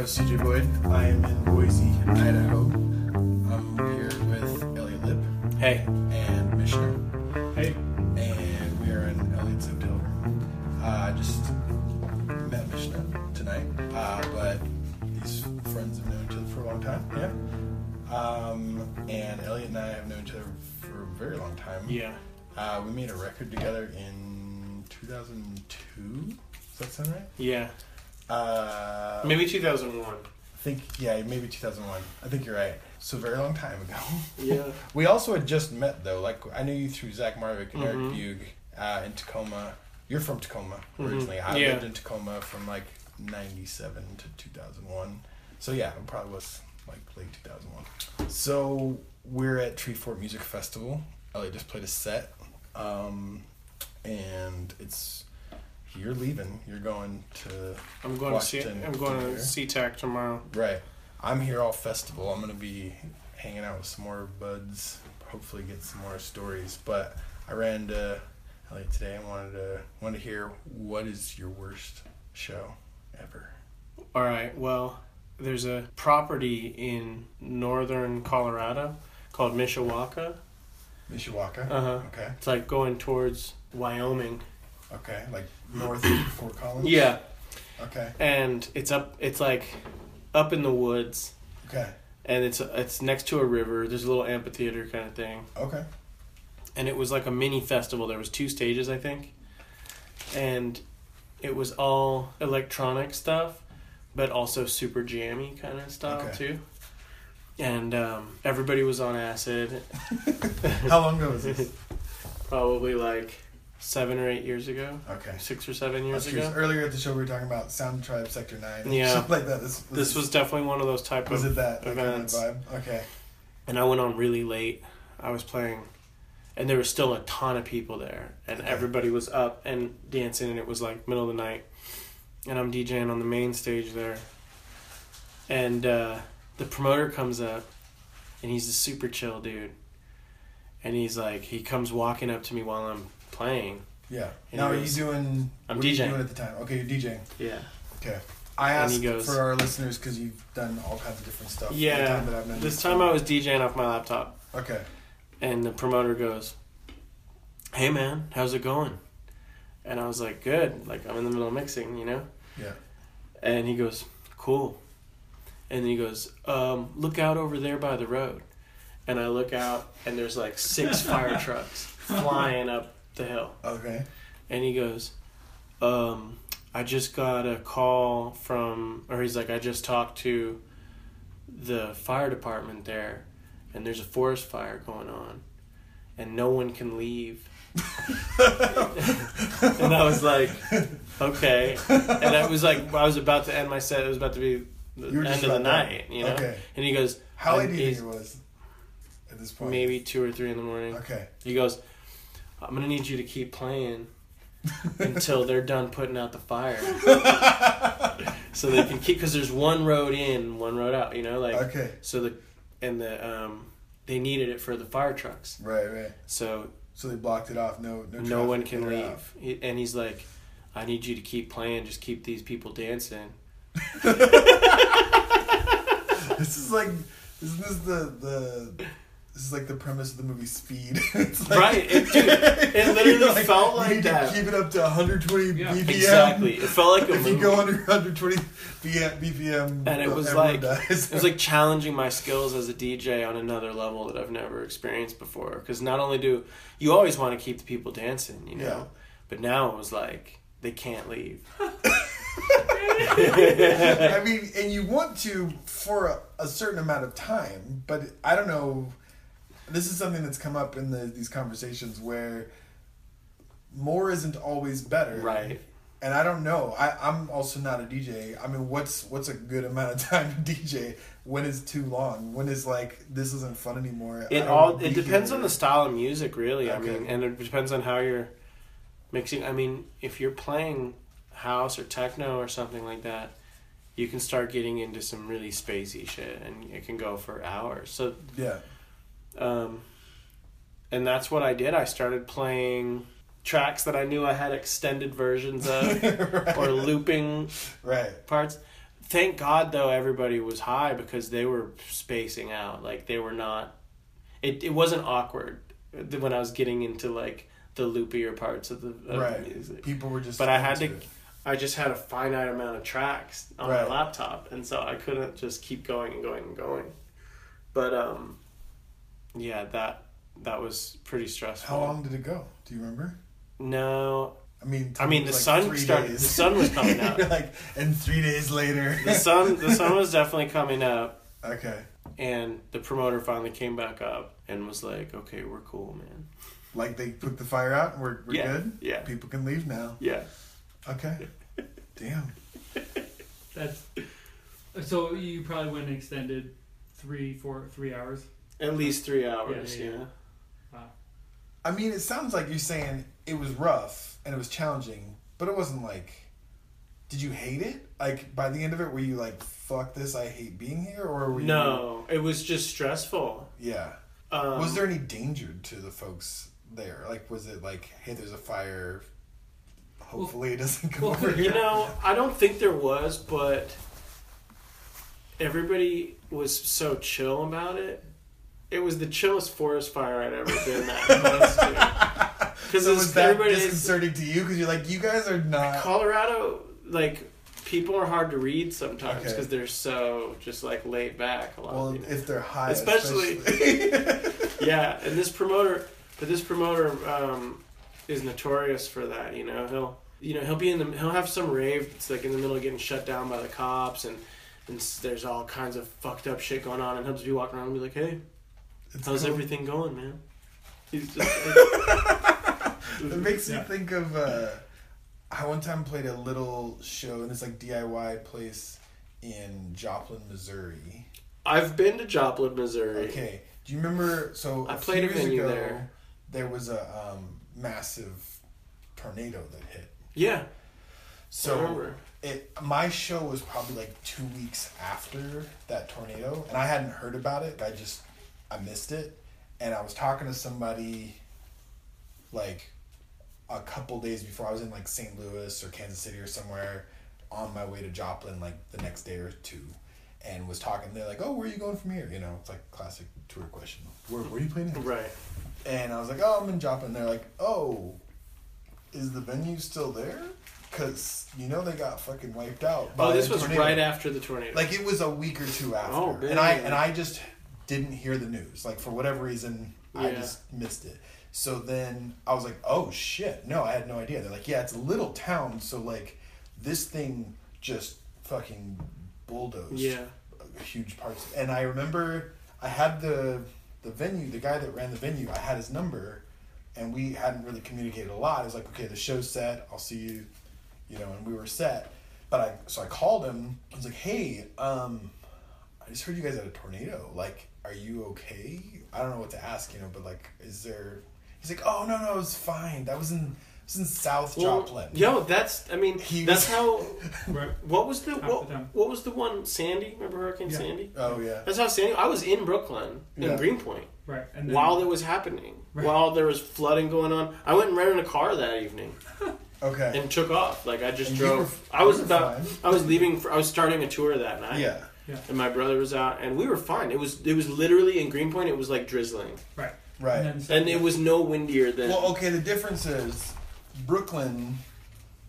host, CJ Boyd. I am in Boise, Idaho. I'm here with Elliot Lipp Hey. and Missioner, Hey. and we are in Elliot's hotel room. Uh, I just met Missioner tonight, uh, but these friends have known each other for a long time. Yeah. Um, and Elliot and I have known each other for a very long time. Yeah. Uh, we made a record together in 2002. Does that sound right? Yeah. Uh, Maybe 2001. I think yeah, maybe 2001. I think you're right. So very long time ago. Yeah. we also had just met though. Like I knew you through Zach Marvick and Mhm. Eric Bug uh, in Tacoma. You're from Tacoma Mhm. originally. I Yeah. lived in Tacoma from like '97 to 2001. So yeah, it probably was like late 2001. So we're at Treefort Music Festival. Elliot just played a set, um, and it's you're leaving. You're going to I'm going to see. I'm going to. SeaTac tomorrow. Right. I'm here all festival. I'm gonna be hanging out with some more buds. Hopefully, get some more stories. But I ran to LA today I wanted to wanted to hear what is your worst show ever. All right. Well, there's a property in northern Colorado called Mishawaka. Mishawaka. Uh huh. Okay. It's like going towards Wyoming. Okay. Like north of Fort Collins. Yeah. Okay. And it's up. It's like up in the woods, Okay. and it's it's next to a river. There's a little amphitheater kind of thing. Okay. and it was like a mini festival. There was two stages, I think, and it was all electronic stuff, but also super jammy kind of style Okay. too. And um, everybody was on acid, How long ago was this? probably like seven or eight years ago, Okay. six or seven years ago. Earlier at the show, we were talking about Sound Tribe Sector Nine. Yeah. Stuff like that. This was, This was definitely one of those type was of it that, that kind of events. vibe? Okay. and I went on really late. I was playing, and there was still a ton of people there, and Okay. everybody was up and dancing, and it was like middle of the night, and I'm DJing on the main stage there, and uh, the promoter comes up, and he's a super chill dude, and he's like, he comes walking up to me while I'm playing. Yeah. And now, are you doing? I'm what are you DJing. doing at the time? Okay, you're DJing. Yeah. Okay. I And asked goes- for our listeners because you've done all kinds of different stuff. Yeah. time that I've This time I was DJing off my laptop. Okay. And the promoter goes, Hey man, how's it going? And I was like, Good. Like, I'm in the middle of mixing, you know? Yeah. And he goes, Cool. And he goes, um, Look out over there by the road. And I look out, and there's like six fire trucks flying up the hill. Okay. And he goes, um, I just got a call from, or he's like, I just talked to the fire department there, and there's a forest fire going on, and no one can leave. and I was like, okay. And I was like, I was about to end my set. It was about to be the end of the night, you know? Okay. And he goes, How late do you think it was at this point? maybe two or three in the morning. Okay. He goes, I'm gonna need you to keep playing until they're done putting out the fire, so they can keep because there's one road in, one road out. You know, like Okay. so the and the um they needed it for the fire trucks. Right. Right. So So they blocked it off. No. No. no, one can leave. He, and he's like, I need you to keep playing. Just keep these people dancing. This is like. This Isn't this the the? This is like the premise of the movie Speed. it's like, Right, it- dude, it literally felt you like that. To keep it up to 120 Yeah. BPM. Exactly. It felt like a If you go under 120 BPM, BPM and it was like dies. it was like challenging my skills as a DJ on another level that I've never experienced before. Because not only do you always want to keep the people dancing, you know, Yeah. but now it was like they can't leave. I mean, and you want to for a, a certain amount of time, but I don't know. This is something that's come up in the, these conversations where more isn't always better, Right. And I don't know. I, I'm also not a DJ. I mean, what's what's a good amount of time to DJ? When is too long? When is like this isn't fun anymore? It all it depends on the style of music, really. I mean, and it depends on how you're mixing. I mean, if you're playing house or techno or something like that, you can start getting into some really spacey shit, and it can go for hours. So Yeah. Um, and that's what I did. I started playing tracks that I knew I had extended versions of right. or looping right. parts. Thank God though everybody was high because they were spacing out. Like they were not it it wasn't awkward when I was getting into like the loopier parts of the of Right. the music. People were just. But I had to- it. I just had a finite amount of tracks on Right. my laptop, and so I couldn't just keep going and going and going. But um, yeah, that that was pretty stressful. How long did it go? Do you remember? No, I mean, I mean, like the sun started- days. the sun was coming out. You're like, and three days later. the sun the sun was definitely coming up, okay. and the promoter finally came back up and was like, "Okay, we're cool, man. Like they put the fire out. We're we're Yeah, good. yeah. People can leave now. Yeah, Okay. Damn. That's so you probably went and extended three, four, three hours. At least three hours. Yeah, Yeah, yeah, yeah. I mean, it sounds like you're saying it was rough and it was challenging, but it wasn't like. Did you hate it? Like by the end of it, were you like, "Fuck this! I hate being here," or were you? No, it was just stressful. Yeah. Um, was there any danger to the folks there? Like, was it like, "Hey, there's a fire. Hopefully, it doesn't come well, over here." You know, I don't think there was, but everybody was so chill about it. It was the chillest forest fire I'd ever been at. Because so was that disconcerting to you? Because you're like, you guys are not. Colorado, like people are hard to read sometimes Okay. because they're so just like laid back. A lot. Well, if they're high, Especially- especially. yeah, and this promoter, but this promoter um, is notorious for that. You know, he'll you know he'll be in the he'll have some rave. It's like in the middle of getting shut down by the cops, and and there's all kinds of fucked up shit going on, and he'll just be walking around and be like, "Hey, It's how's cool. everything going, man?" He's just It makes me Yeah. think of. Uh, I one time played a little show in this like DIY place in Joplin, Missouri. I've been to Joplin, Missouri. Okay, do you remember? So I a played a few years venue ago, there. There was a um, massive tornado that hit. Yeah, So it my show was probably like two weeks after that tornado, and I hadn't heard about it. I just I missed it, and I was talking to somebody like a couple days before I was in like St. Louis or Kansas City or somewhere on my way to Joplin like the next day or two. And was talking, they're like, "Oh, where are you going from here?" You know, it's like classic tour question. Where, where are you playing? next?" Right. And I was like, oh, I'm in Joplin. They're like, oh, is the venue still there? Because, you know, they got fucking wiped out. Oh, this was tornado. right after the tornado. Like, it was a week or two after. Oh, and I and I just didn't hear the news. Like, for whatever reason, I just missed it. So then I was like, oh, shit. No, I had no idea. They're like, yeah, it's a little town. So, like, this thing just fucking bulldozed yeah. huge parts. And I remember I had the the venue, the guy that ran the venue, I had his number, and we hadn't really communicated a lot. It was like, okay, the show's set. I'll see you, you know, and we were set. But I so I called him. I was like, hey, um, I just heard you guys had a tornado. Like, are you okay? I don't know what to ask, you know, but like, is there? He's like, oh no no, it's fine. That was in it was in South Well, Joplin. yo, that's. I mean, He that's was- how. What was the what, the what was the one Sandy? Remember Hurricane Yeah. Sandy? Oh yeah. That's how Sandy. I was in Brooklyn in Yeah. Greenpoint Right. And then, while it was happening. Right. While there was flooding going on, I went and rented a car that evening Okay. and took off. Like I just And drove. were- I was about. fine. I was leaving. For, I was starting a tour that night. yeah. And my brother was out, and we were fine. It was. It was literally in Greenpoint. It was like drizzling, right. Right. And, then, and it was no windier than. Well, okay, the difference is Brooklyn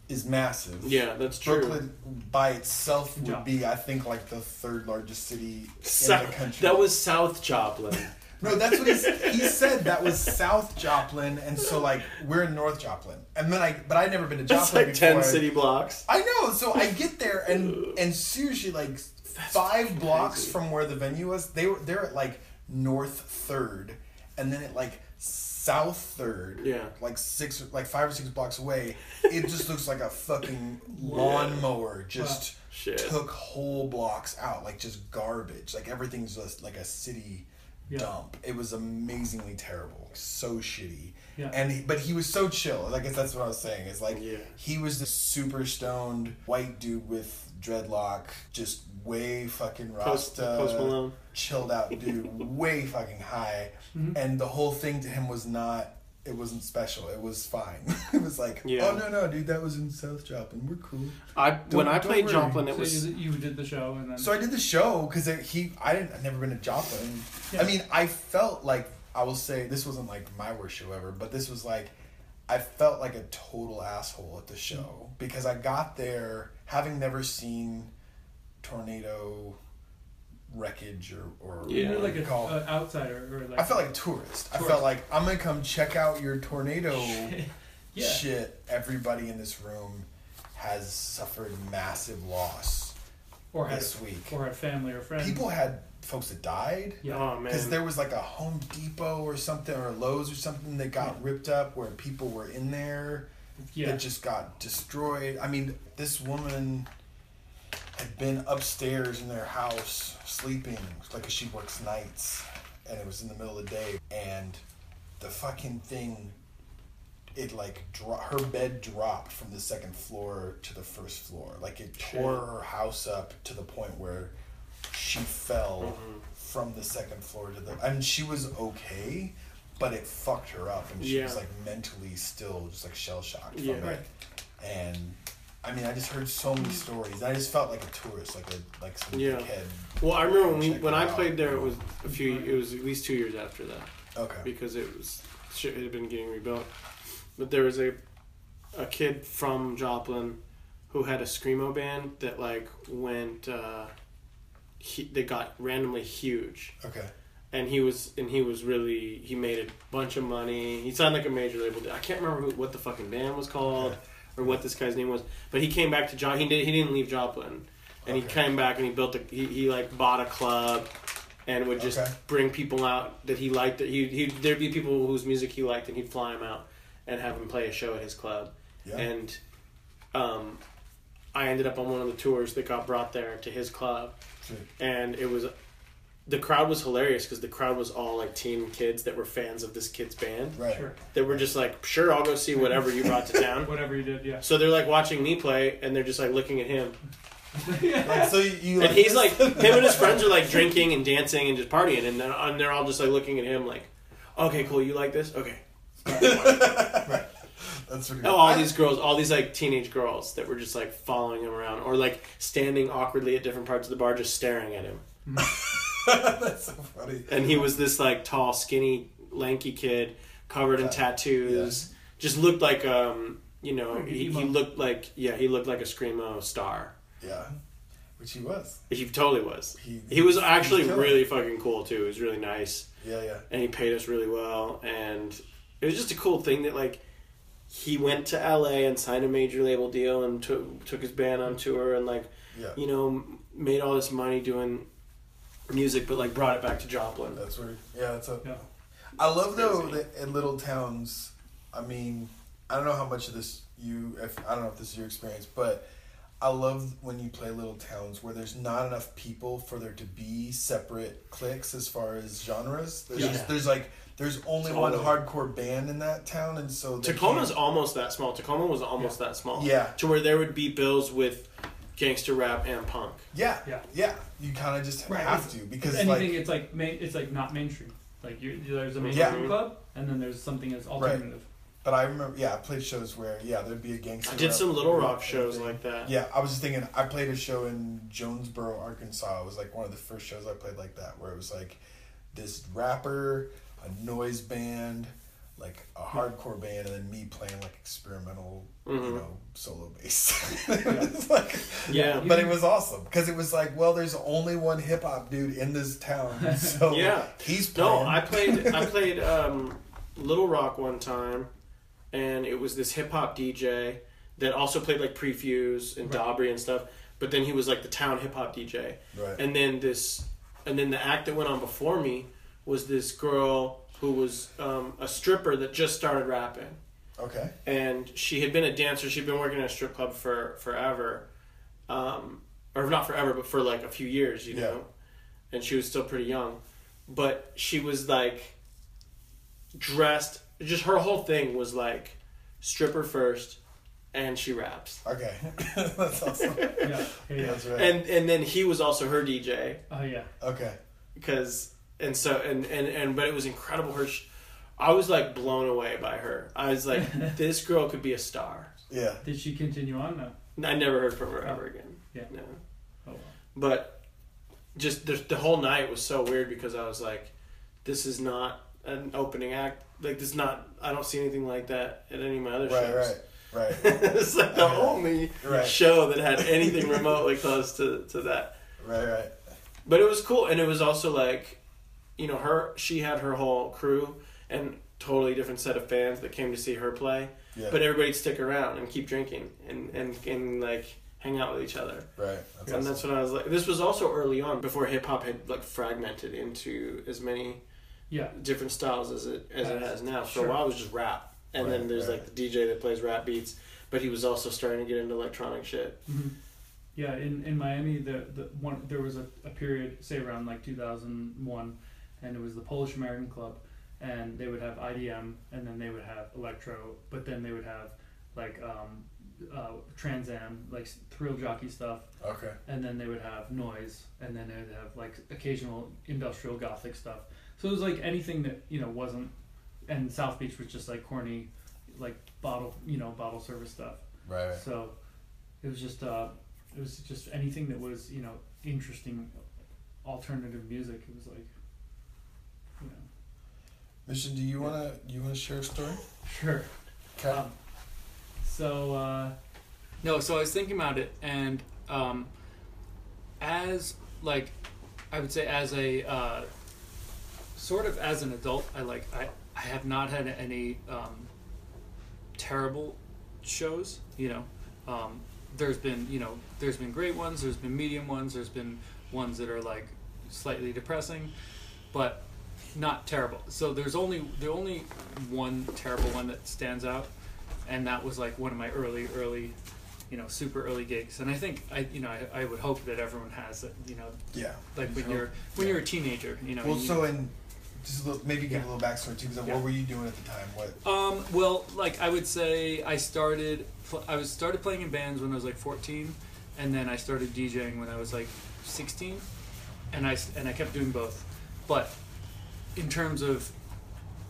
is massive. yeah, that's true. Brooklyn by itself would Yeah. be, I think, like the third largest city Sou- in the country. that was South Joplin. No, that's what he he said. That was South Joplin, and so like we're in North Joplin, and then I, but I'd never been to That's Joplin like before. ten city blocks. I know. So I get there, and and seriously, like five blocks crazy. from where the venue was, they were they're at like North Third, and then at like South Third, Yeah. like six, like five or six blocks away, it just looks like a fucking lawnmower just Shit. took whole blocks out, like just garbage. Like everything's just like a city Yeah. dump. It was amazingly terrible, so shitty. Yeah. And he, but he was so chill. I guess that's what I was saying. Is like Yeah. he was this super stoned white dude with dreadlock, just way fucking Post, rasta, Post Malone. chilled out dude, way fucking high. Mhm. And the whole thing to him was not it wasn't special. It was fine. it was like, oh, Yeah. oh no no dude, that was in South Joplin. We're cool. I when I played worry. Joplin, it so was you, you did the show and then So I did the show because he I didn't I'd never been to Joplin. Yeah. I mean I felt like I will say this wasn't like my worst show ever, but this was like I felt like a total asshole at the show because I got there having never seen tornado wreckage or or Yeah. were what like you a call uh, outsider or like I felt like a tourist. I felt like I'm gonna come check out your tornado yeah shit. Everybody in this room has suffered massive loss or had this week. or had family or friends. People had folks that died yeah. oh because man. there was like a Home Depot or something or a Lowe's or something that got ripped up where people were in there yeah. that just got destroyed. I mean, this woman had been upstairs in their house sleeping, like she works nights, and it was in the middle of the day, and the fucking thing, it like dro- her bed dropped from the second floor to the first floor, like it tore Shit. her house up to the point where she fell Mhm. from the second floor to the. I mean, she was okay. But it fucked her up, and she was like mentally still just like shell shocked from it and I mean, I just heard so many stories. I just felt like a tourist, like a like some Yeah. kid. well, I remember when we when I out. played there, it was a few. It was at least two years after that. Okay. because it was shit had been getting rebuilt. But there was a a kid from Joplin who had a screamo band that like went uh, he, they got randomly huge, Okay. and he was and he was really he made a bunch of money. He signed like a major label. I can't remember who, what the fucking band was called Okay. Or what this guy's name was, but he came back to John. He did he didn't leave Joplin, and he came back and he built a he, he like bought a club. And would just Okay. bring people out that he liked. That he he there'd be people whose music he liked, and he'd fly them out and have them play a show at his club. Yeah. And um, I ended up on one of the tours that got brought there to his club, and it was the crowd was hilarious because the crowd was all like teen kids that were fans of this kid's band Right. Sure. that were just like, sure, I'll go see whatever you brought to town. Whatever you did, yeah. So they're like watching me play, and they're just like looking at him, Like, so you, you and he's like, him and his friends are like drinking and dancing and just partying, and they're, and they're all just like looking at him like, okay, cool, you like this, okay. right. That's pretty. Oh, all I- these girls, all these like teenage girls that were just like following him around, or like standing awkwardly at different parts of the bar, just staring at him. That's so funny. And he was this like tall, skinny, lanky kid, covered in tattoos. Just looked like um, you know, he, he looked like yeah, he looked like a screamo star. Yeah. Which he was. He totally was. He. He was actually it. really fucking cool too. He was really nice, Yeah, yeah. and he paid us really well. And it was just a cool thing that like he went to L.A. and signed a major label deal and took took his band on tour and like Yeah. you know made all this money doing music, but like brought it back to Joplin. That's weird. Yeah, that's a. Yeah. I love though that in little towns. I mean, I don't know how much of this you. If I don't know if this is your experience, but I love when you play little towns where there's not enough people for there to be separate cliques as far as genres. There's Yeah. just, there's like there's only one hardcore band in that town, and so Tacoma's almost that small. Tacoma was almost that small. Yeah. To where there would be bills with gangster rap and punk. Yeah, Yeah. yeah. You kind of just Right. have to because anything like it's like main, it's like not mainstream. Like you, there's a Yeah. mainstream club, and then there's something that's alternative. But I remember, yeah, I played shows where, yeah, there'd be a gangster. I did rap some Little Rock shows everything. like that. Yeah, I was just thinking. I played a show in Jonesboro, Arkansas. It was like one of the first shows I played like that, where it was like this rapper, a noise band, like a hardcore band, and then me playing like experimental, you Mhm. know, solo bass. it like, Yeah. but it was awesome because it was like, well, there's only one hip hop dude in this town, so Yeah. he's No. I played I played um, Little Rock one time, and it was this hip hop DJ that also played like Prefuse and Right. Dabrye and stuff. But then he was like the town hip hop DJ, right. and then this, and then the act that went on before me was this girl who was um, a stripper that just started rapping, okay. and she had been a dancer. She'd been working at a strip club for forever, um, or not forever, but for like a few years, you Yeah. know. And she was still pretty young, but she was like dressed. Just her whole thing was like stripper first, and she raps. Okay. That's awesome. Yeah, yeah, yeah. That's right. And and then he was also her DJ Oh yeah. okay. because and so and and and but it was incredible. Her, sh- I was like blown away by her. I was like, this girl could be a star. Yeah. Did she continue on though? I never heard from her oh. ever again. Yeah. No. Oh, wow. But just the, the whole night was so weird because I was like, this is not an opening act. Like, this is not, I don't see anything like that at any of my other Right, shows. right, right, it's like the Yeah. only Right. show that had anything remotely close to, to that. right, right. But it was cool, and it was also like, you know, her. She had her whole crew and totally different set of fans that came to see her play. Yeah. But everybody'd stick around and keep drinking and and and like hang out with each other. right. That's and awesome. that's when I was like, this was also early on before hip hop had like fragmented into as many Yeah. different styles as it as it Has. has now. For Sure. a while, it was just rap, and then there's right. like the DJ that plays rap beats, but he was also starting to get into electronic shit. hmm Yeah, in, in Miami, the, the one there was a, a period, say around like 2001, and it was the Polish American Club, and they would have IDM, and then they would have electro, but then they would have like um, uh, Trans Am, like thrill jockey stuff, Okay. and then they would have noise, and then they would have like occasional industrial gothic stuff. So it was like anything that you know wasn't, and South Beach was just like corny, like bottle you know bottle service stuff. Right, right. So it was just uh, it was just anything that was you know interesting, alternative music. It was like, Do you wanna you wanna share a story? sure. Okay. Um, so uh, no, so I was thinking about it, and um, as like I would say as a uh, sort of as an adult, I like I I have not had any um, terrible shows. You know, um, there's been you know there's been great ones, there's been medium ones, there's been ones that are like slightly depressing, but not terrible. So there's only the only one terrible one that stands out, and that was like one of my early early, you know, super early gigs. And I think I you know I, I would hope that everyone has that you know yeah. like when So- you're when yeah. you're a teenager you know. Well, you- so and just a little, maybe give Yeah. a little backstory too. Because Yeah. what were you doing at the time? What? Um, well, like I would say, I started. I was started playing in bands when I was like 14, and then I started DJing when I was like 16, and I and I kept doing both. But in terms of,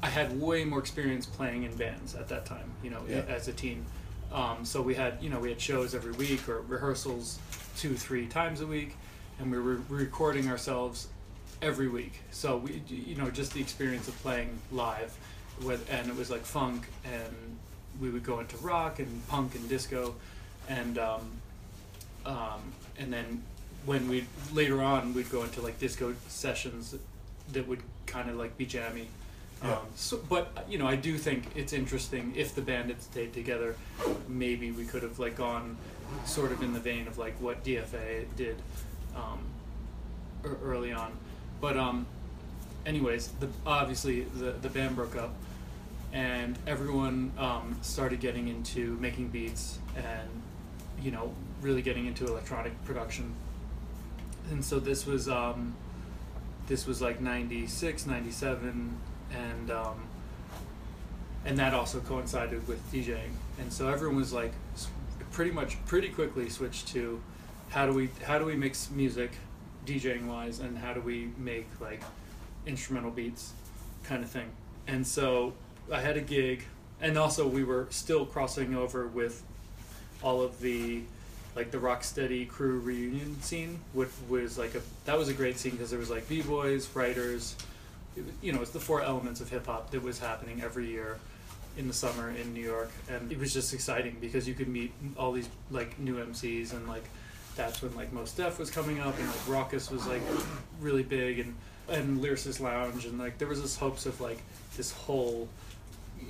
I had way more experience playing in bands at that time. You know, Yeah. as a teen. Um, so we had you know we had shows every week or rehearsals two three times a week, and we were recording ourselves every week. So we you know just the experience of playing live with and it was like funk and we would go into rock and punk and disco and um, um, and then when we later on we'd go into like disco sessions that would kind of like be jammy. Yeah. um, so but you know I do think it's interesting if the band had stayed together maybe we could have like gone sort of in the vein of like what DFA did um, early on. But um anyways the obviously the the band broke up and everyone um, started getting into making beats and you know really getting into electronic production. And so this was um, this was like 96 97 and um, and that also coincided with DJing. And so everyone was like pretty much pretty quickly switched to how do we how do we mix music DJing wise and how do we make like instrumental beats kind of thing. And so I had a gig and also we were still crossing over with all of the like the Rocksteady crew reunion scene which was like a that was a great scene because there was like b-boys writers it, you know it's the four elements of hip-hop that was happening every year in the summer in New York. And it was just exciting because you could meet all these like new MCs and like that's when like Mos Def was coming up and like Rawkus was like really big and and Lyricist Lounge and like there was this hopes of like this whole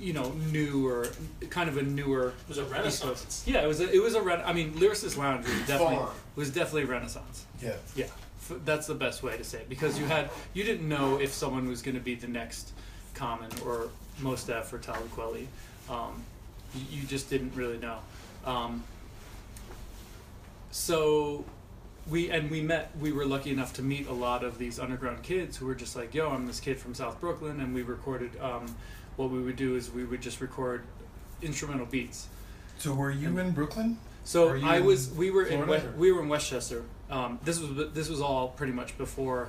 you know new or kind of a newer It was a renaissance. Coast. Yeah, it was a, it was a ren- I mean Lyricist Lounge was definitely Farm. was definitely a renaissance. Yeah. Yeah, f- that's the best way to say it because you had you didn't know if someone was going to be the next Common or Mos Def or Talib Kweli. Um, you, you just didn't really know. Um, so we and we met. We were lucky enough to meet a lot of these underground kids who were just like, "Yo, I'm this kid from South Brooklyn," and we recorded. Um, what we would do is we would just record instrumental beats. So were you in Brooklyn? So I was. We were in. Florida, We, or- we were in Westchester. Um, this was this was all pretty much before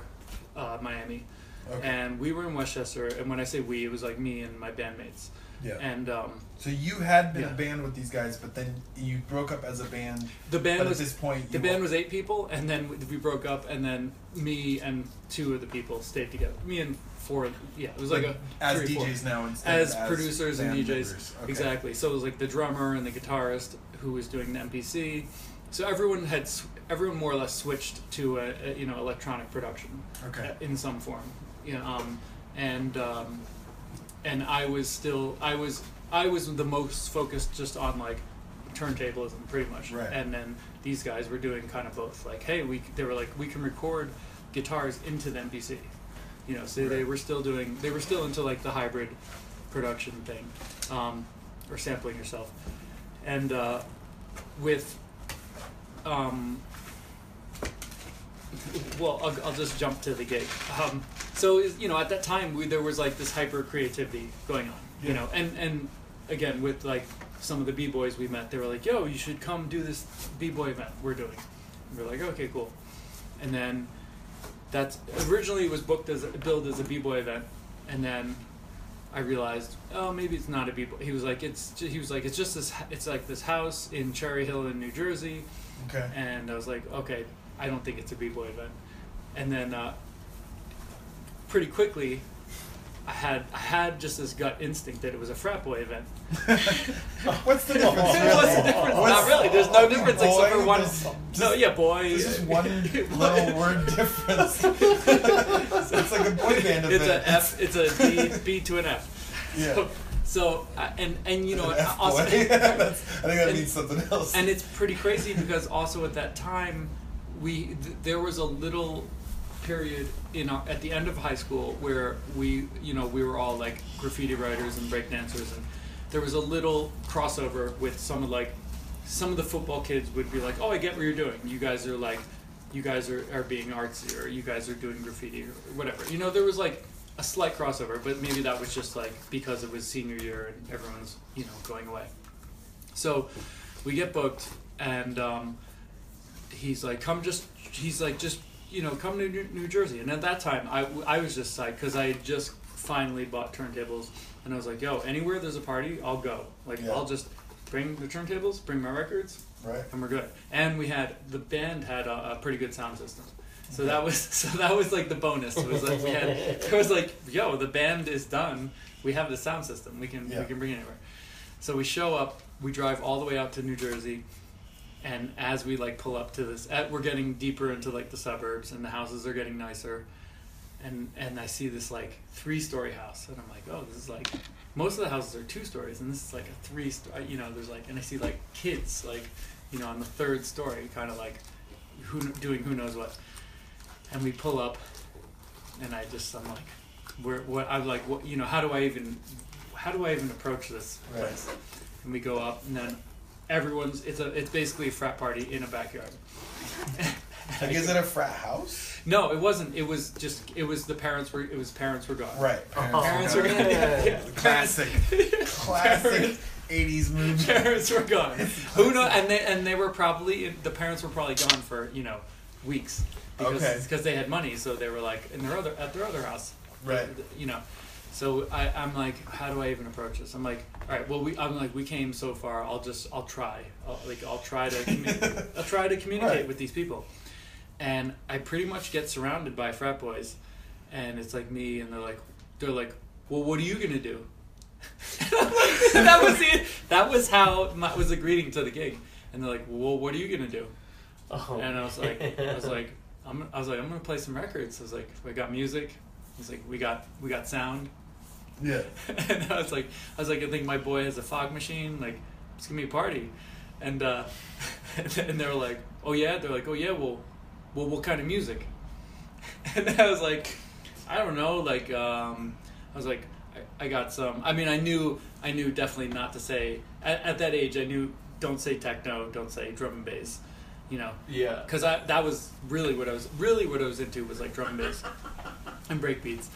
uh, Miami. Okay. and we were in Westchester. And when I say we, it was like me and my bandmates. Yeah. And um, So you had been Yeah. a band with these guys, but then you broke up as a band. the band but was at this point, the band were- was eight people, and then we- broke up, and then me and two of the people stayed together. Me and four. Yeah, it was like, a as three or four. DJs now instead as, of producers and DJs. Okay. Exactly. So it was like the drummer and the guitarist who was doing the MPC. So everyone had everyone more or less switched to a, a you know electronic production Okay. in some form. You know, um, and um, and I was still I was I was the most focused just on like turntablism pretty much. Right. And then these guys were doing kind of both. Like, hey, we they were like we can record guitars into the MPC. You know, so they were still doing they were still into like the hybrid production thing, um, or sampling yourself, and uh, with um, well, I'll, I'll just jump to the gig. Um, so you know, at that time, we, there was like this hyper creativity going on. You know, and and again with like some of the b boys we met, they were like, "Yo, you should come do this b boy event we're doing." And we're like, "Okay, cool." And then that's originally it was booked as a, billed as a b boy event, and then I realized, oh, maybe it's not a b boy. He was like, "It's," he was like, "It's just this. It's like this house in Cherry Hill in New Jersey." Okay. and I was like, okay, I don't think it's a b-boy event. And then uh, pretty quickly, I had I had just this gut instinct that it was a frat boy event. What's the difference? What's the difference? Not really. There's no difference except for one. this- no, yeah, boy. This is one Boy. little word difference. it's like a boy band event. It's a F. It's a B, B to an F. Yeah. So, so uh, and and you know An also. boy. I think that and- means something else. and it's pretty crazy because also at that time we th- there was a little period in our, at the end of high school where we you know we were all like graffiti writers and breakdancers and there was a little crossover with some of like some of the football kids would be like oh i get what you're doing. You guys are like you guys are, are being artsy or you guys are doing graffiti or whatever. You know there was like a slight crossover but maybe that was just like because it was senior year and everyone's you know going away. So we get booked, and um, he's like, "Come, just." He's like, "Just you know, come to New, New Jersey." And at that time, I, I was just psyched because I had just finally bought turntables, and I was like, "Yo, anywhere there's a party, I'll go. Like, Yeah. I'll just bring the turntables, bring my records, right. and we're good." And we had the band had a, a pretty good sound system. So that was so that was like the bonus. It was like we had it was like, yo, the band is done. We have the sound system. We can Yeah. we can bring it anywhere. So we show up. We drive all the way out to New Jersey, and as we like pull up to this, at, we're getting deeper into like the suburbs, and the houses are getting nicer. And and I see this like three story house, and I'm like, oh, this is like most of the houses are two stories, and this is like a three. Sto- uh, you know, there's like, and I see like kids like, you know, on the third story, kind of like, who doing who knows what. And we pull up, and I just I'm like, where what I'm like, what you know, how do I even, how do I even approach this Right. place? And we go up, and then everyone's it's a it's basically a frat party in a backyard. Like, is it a frat house? No, it wasn't. It was just it was the parents were it was parents were gone. Right. Parents were oh, gone. Yeah. Yeah, Classic. Classic 80s movie. parents were gone. Who know? And they and they were probably the parents were probably gone for you know weeks because Okay. because they had money, so they were like in their other at their other house. Right. You know. So I, I'm like, how do I even approach this? I'm like, all right, well, we, I'm like, we came so far. I'll just, I'll try. I'll, like, I'll try to, commu- I'll try to communicate Right. with these people, and I pretty much get surrounded by frat boys, and it's like me, and they're like, they're like, well, what are you gonna do? that was the, that was how my, was the greeting to the gig, and they're like, well, what are you gonna do? Oh. And I was like, I was like, I'm, I was like, I'm gonna play some records. I was like, we got music. I was like, we got, we got sound. Yeah. and I was like, I was like, I think my boy has a fog machine. Like, it's gonna be a party. And uh, and they were like, oh yeah. They're like, oh yeah. Well, well, what kind of music? And I was like, I don't know. Like, um, I was like, I, I got some. I mean, I knew, I knew definitely not to say at, at that age. I knew don't say techno, don't say drum and bass. You know, Yeah. because I that was really what I was really what I was into was like drum and bass and break beats.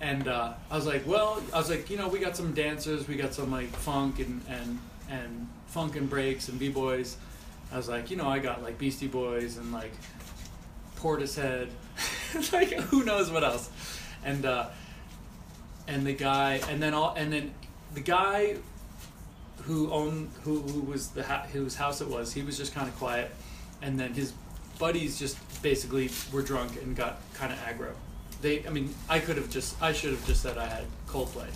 And uh, I was like, well, I was like, you know, we got some dancers, we got some like funk and and and funk and breaks and b boys. I was like, you know, I got like Beastie Boys and like Portishead, like who knows what else. and uh, and the guy, and then all, and then the guy who owned who, who was the ha- whose house it was, he was just kind of quiet, and then his buddies just basically were drunk and got kind of aggro. They, I mean, I could have just, I should have just said I had Coldplay,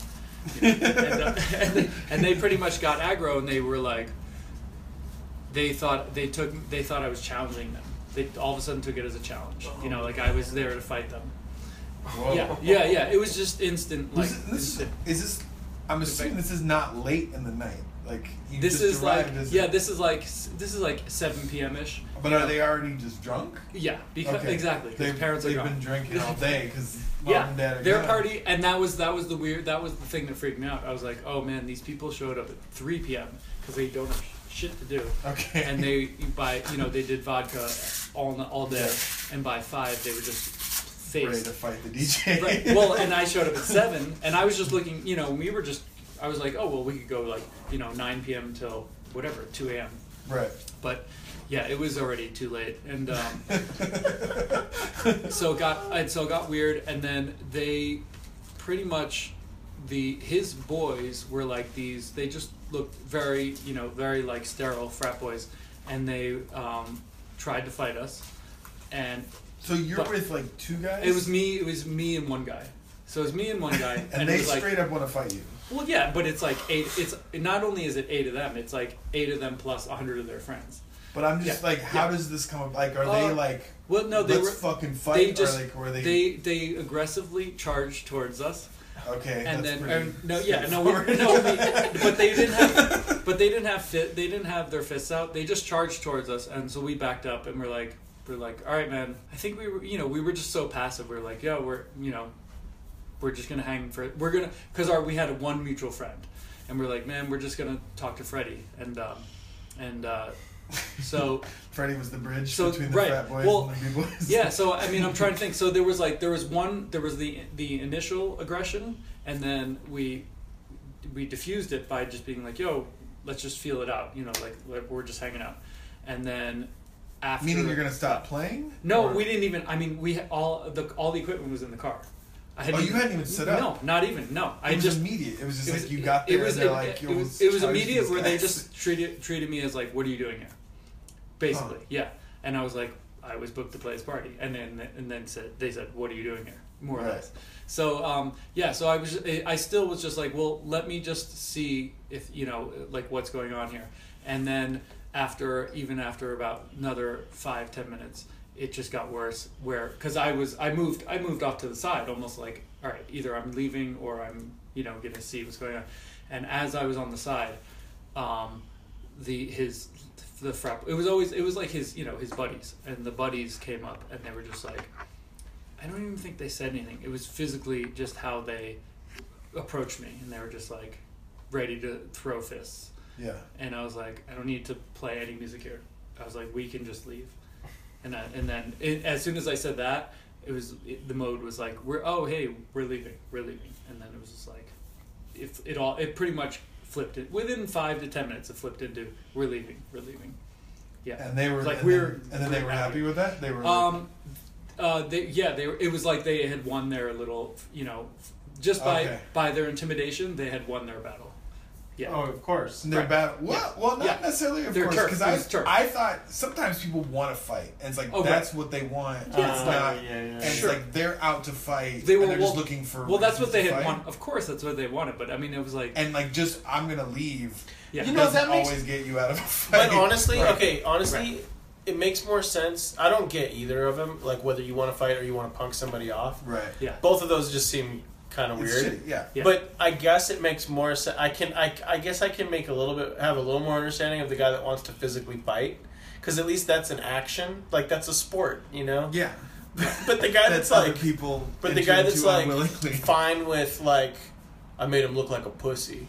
you know? and, uh, and, they, and they pretty much got aggro, and they were like, they thought they took, they thought I was challenging them. They all of a sudden took it as a challenge, you know, like I was there to fight them. Whoa. Yeah, yeah, yeah. It was just instant, like Was it- this, instant. is this? I'm assuming this is not late in the night. Like This just is like as yeah, this is like this is like seven p.m. ish. But are they already just drunk? Yeah, because Okay. exactly. They've, parents are they've drunk. been drinking all day because mom yeah, and dad are their gone. party, and that was that was the weird. That was the thing that freaked me out. I was like, oh man, these people showed up at three p.m. because they don't have shit to do, Okay. and they by you know they did vodka all all day, and by five they were just ready faced. to fight the DJ. Right. Well, and I showed up at seven, and I was just looking. You know, we were just. I was like, oh well, we could go like you know nine p.m. till whatever two a.m. right. But yeah, it was already too late, and um, so it got and so it got weird, and then they pretty much the his boys were like these. They just looked very you know very like sterile frat boys, and they um, tried to fight us, and so you're But- with like two guys. it was me. It was me and one guy. So it was me and one guy, and, it they like, straight up want to fight you. Well, yeah, but it's like eight. It's not only is it eight of them, it's like eight of them plus a hundred of their friends. But I'm just Yeah. like, how Yeah. does this come up? Like, are they Uh, like, Well, no, they let's were. fucking fight, They just or like, were they? they they aggressively charged towards us, okay, and that's then or, no, yeah, no, we, no, we, but they didn't have, but they didn't have fit, they didn't have their fists out. They just charged towards us, and so we backed up, and we're like, we're like, all right, man. I think we were, you know, we were just so passive. We are like, yo, we're, you know, we're just gonna hang for, we're gonna, because our we had one mutual friend, and we're like, man, we're just gonna talk to Freddie, and um, and uh, so Freddie was the bridge So, between the right, frat boys well, and the b boys. yeah so i mean i'm trying to think so there was like there was one there was the the initial aggression and then we we diffused it by just being like yo let's just feel it out you know like, like we're just hanging out and then after Meaning you're gonna stop playing? no Or- we didn't even i mean we all the all the equipment was in the car I Oh, you hadn't even set up? No, not even. No, I It was just immediate. It was just it like was- you got there. it was and they're it, like, it Yo, was it was immediate where they just treated treated me as like, what are you doing here? Basically, Huh. yeah. And I was like, I was booked to play his party, and then and then said they said, what are you doing here? More or less. So um, yeah, so I was I still was just like, well, let me just see if you know like what's going on here, and then after even after about another five ten minutes it just got worse where because i was i moved i moved off to the side almost like all right either i'm leaving or i'm you know gonna see what's going on and as i was on the side um the his the frap it was always it was like his you know his buddies and the buddies came up and they were just like i don't even think they said anything it was physically just how they approached me and they were just like ready to throw fists Yeah. and I was like, I don't need to play any music here. I was like, we can just leave. And I, and then it, as soon as I said that, it was it, the mode was like, we're oh hey we're leaving we're leaving, and then it was just like, if it all it pretty much flipped it within five to ten minutes. It flipped into we're leaving we're leaving. Yeah. And they were Like and we're- then, and then they we're happy with that. They were. Um, uh, they yeah they were. It was like they had won their little you know, just by Okay. by their intimidation they had won their battle. Yeah. Oh, of course. And they're Right. bad. Well, Yeah. well, not Yeah. necessarily, of They're course, because I, was I thought sometimes people want to fight, and it's like Oh, right. that's what they want. Yeah. it's Uh, not, yeah, yeah. and Sure. it's like they're out to fight. They were and they're just looking for. Well, that's what they to had wanted. Of course, that's what they wanted. But I mean, it was like, And like, just I'm gonna leave. yeah, You know, doesn't that makes- always get you out of a fight. But honestly, Right. okay, honestly, Right. it makes more sense. I don't get either of them. Like whether you want to fight or you want to punk somebody off. right? yeah, Both of those just seem kind of weird. shitty, yeah. Yeah. But I guess it makes more sense. I can, I, I guess I can make a little bit, have a little more understanding of the guy that wants to physically fight, because at least that's an action. Like that's a sport, you know. Yeah. But the guy that's other like people. But the guy that's like fine with like, I made him look like a pussy.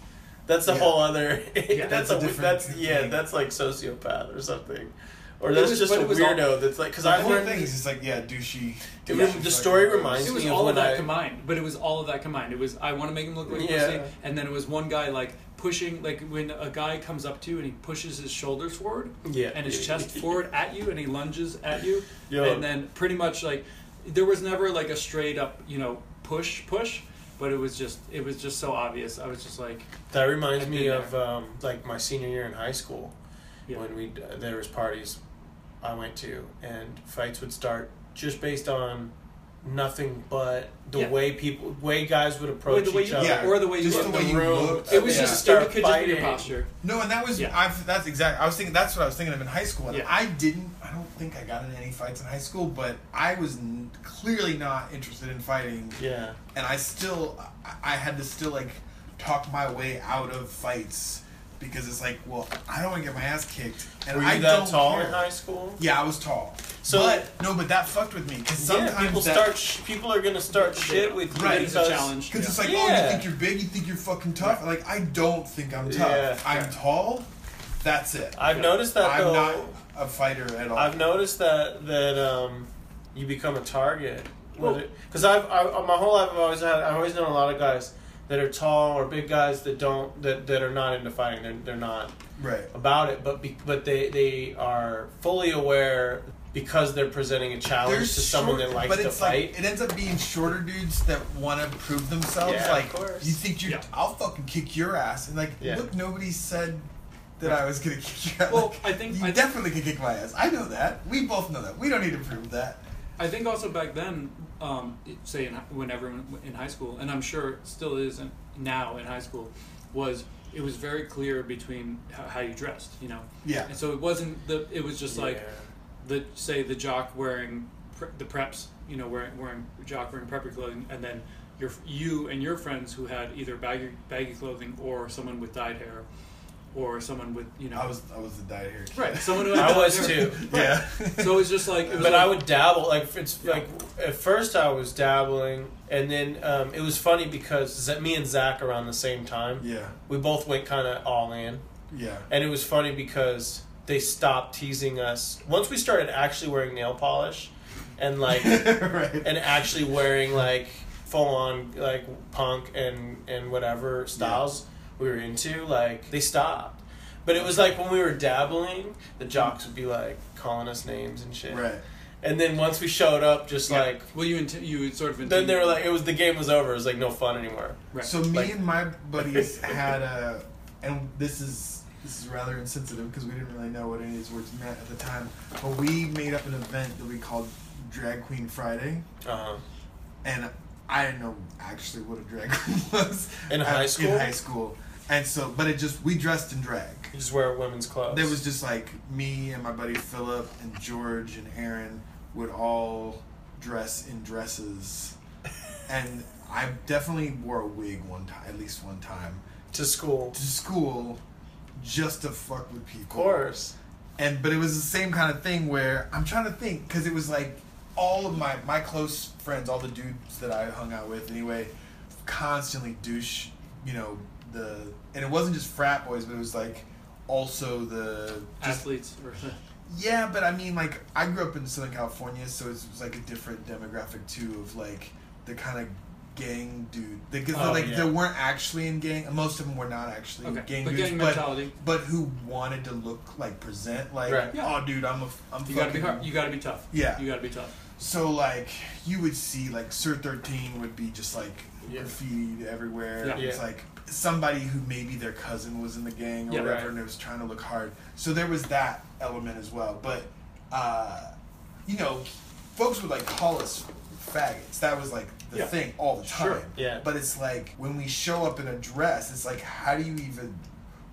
That's a Yeah. whole other. Yeah, that's, that's a a, different that's yeah. That's like sociopath or something, or that's was- just a it was all- weirdo. that's like because I whole learned thing is just like yeah, douchey. It douchey was- the story gross. reminds me of all of when that I- combined. But it was all of that combined. It was I want to make him look like a Yeah. pussy, and then it was one guy like pushing, like when a guy comes up to you and he pushes his shoulders forward yeah and his chest forward at you, and he lunges at you, Yo. and then pretty much like there was never like a straight up, you know, push push, but it was just it was just so obvious. I was just like, That reminds me been of um, like my senior year in high school yeah, when we there was parties I went to and fights would start just based on nothing but the Yeah. way people way guys would or approach the way each you other. Yeah, or the way you just look. the way the you room. look. it was Yeah. just Start it could just be your fighting. posture. No, and that was Yeah. I've, that's exactly. I was thinking that's what I was thinking of in high school, and Yeah. I didn't. I don't think I got in any fights in high school, but I was n- clearly not interested in fighting, Yeah. and I still I, I had to still like talk my way out of fights because it's like, well, I don't want to get my ass kicked, and Were you I that don't tall care. in high school? Yeah, I was tall. So- but no, but that fucked with me because sometimes yeah, people that, start. Sh- people are gonna start shit with you Right. It's a because challenge. Because it's like, oh, you think you're big, you think you're fucking tough. Like, I don't think I'm tough. Yeah. I'm tall. That's it. I've Yeah. noticed that I'm though. not a fighter at all. I've noticed that that um, you become a target. Well- Because I've I, my whole life I've always had I've always known a lot of guys that are tall or big guys that don't that, that are not into fighting. They're they're not right. about it, but be, but they they are fully aware because they're presenting a challenge There's to someone short- that likes but to it's fight. like it ends up being shorter dudes that want to prove themselves. Yeah, of like course. you think you're, Yeah. I'll fucking kick your ass, and like, Yeah. look, nobody said that I was gonna kick your ass. Well, Like, I think- you I think- definitely can kick my ass. I know that. We both know that. We don't need to prove that. I think also back then, um, say in, when everyone in high school, and I'm sure it still is now in high school, was it was very clear between how, you dressed, you know, Yeah. and so it wasn't the it was just like Yeah. the say the jock wearing pre- the preps, you know, wearing wearing jock wearing preppy clothing, and then your you and your friends who had either baggy baggy clothing or someone with dyed hair, or someone with you know I was I was the dyed hair kid. right someone who had I was hair. too. Yeah. So it's just like, it was but like I would dabble. Like it's Yeah. like at first I was dabbling, and then um, it was funny because me and Zach around the same time, yeah. we both went kind of all in, Yeah. and it was funny because they stopped teasing us once we started actually wearing nail polish, and like right. and actually wearing like full on like punk and and whatever styles we were into. Like they stopped. But it was like when we were dabbling, the jocks would be like calling us names and shit. right. And then once we showed up, just Yeah. like well, you int- you sort of then they were like, it was the game was over. It was like no fun anymore. right. So me Like- and my buddies had a, and this is this is rather insensitive because we didn't really know what any of these words meant at the time. But we made up an event that we called Drag Queen Friday, Uh huh. and I didn't know actually what a drag queen was In at- high school? In high school, and so but it just we dressed in drag. You just wear women's clothes. There was just like me and my buddy Philip and George and Aaron would all dress in dresses, and I definitely wore a wig one time, at least one time, to school. to school, just to fuck with people. Of course. And but it was the same kind of thing where I'm trying to think because it was like all of my my close friends, all the dudes that I hung out with anyway, constantly douche, you know the and it wasn't just frat boys, but it was like also the just athletes yeah, but I mean, like, I grew up in Southern California, so it was like a different demographic too of like the kind of gang dude. Because Oh, like yeah. they weren't actually in gang. Most of them were not actually okay, gang but dudes, gang but but who wanted to look like present like, Right. Yeah. oh, dude, I'm a, I'm You gotta be hard. You gotta be tough. Yeah. You gotta be tough. So like you would see like Sur Thirteen would be just like Yeah. graffitied everywhere. Yeah. It's like somebody who maybe their cousin was in the gang or Yeah. whatever, Right. and it was trying to look hard. So there was that element as well. But uh, you know, folks would like call us faggots. That was like the Yeah. thing all the time. Sure. Yeah. But it's like when we show up in a dress, it's like how do you even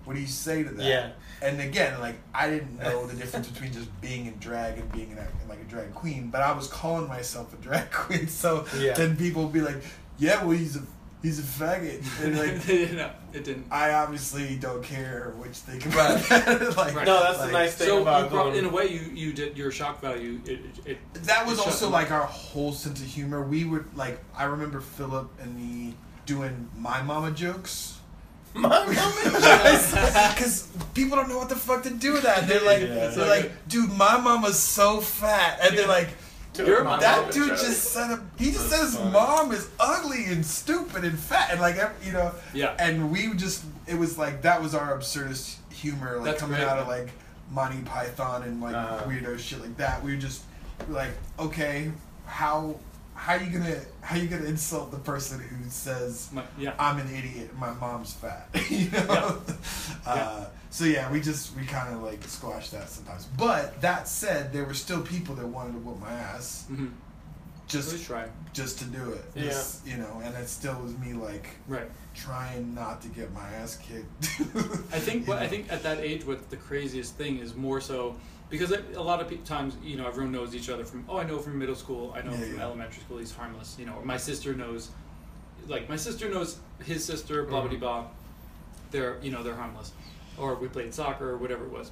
what do you say to that? Yeah. And again, like I didn't know the difference between just being in drag and being in a, like a drag queen, but I was calling myself a drag queen. So Yeah. then people would be like, "Yeah, well, he's a he's a faggot," and like no, it didn't. I obviously don't care what you think about that. like, Right. No, that's the nice thing So about you pro- going. in a way, you you did your shock value. It, it, it That was it also like our whole sense of humor. We would like I remember Philip and me doing my mama jokes. My mom- Because people don't know what the fuck to do with that. They're like, Yeah. they're like, dude, my mama's so fat, and they're like, You're that dude just said a, he just said his funny. mom is ugly and stupid and fat and like you know, Yeah. and we just it was like that was our absurdist humor like That's coming great, out of like Monty Python and like Uh-huh. weirdo shit like that. We were just like, okay, how how you gonna how you gonna insult the person who says My, yeah. I'm an idiot my mom's fat? you know. Uh, so yeah, we just we kind of like squash that sometimes. But that said, there were still people that wanted to whoop my ass Mm-hmm. just Let's try. just to do it. Yeah. Just, you know, and it still was me like Right. trying not to get my ass kicked. I think. You What I think at that age, what the craziest thing is more so because a a lot of pe- times, you know, everyone knows each other from. Oh, I know from middle school. I know Yeah, from yeah. elementary school. He's harmless. You know, or my sister knows. Like my sister knows his sister. Blah blah Mm-hmm. blah. They're you know they're harmless, or we played soccer or whatever it was,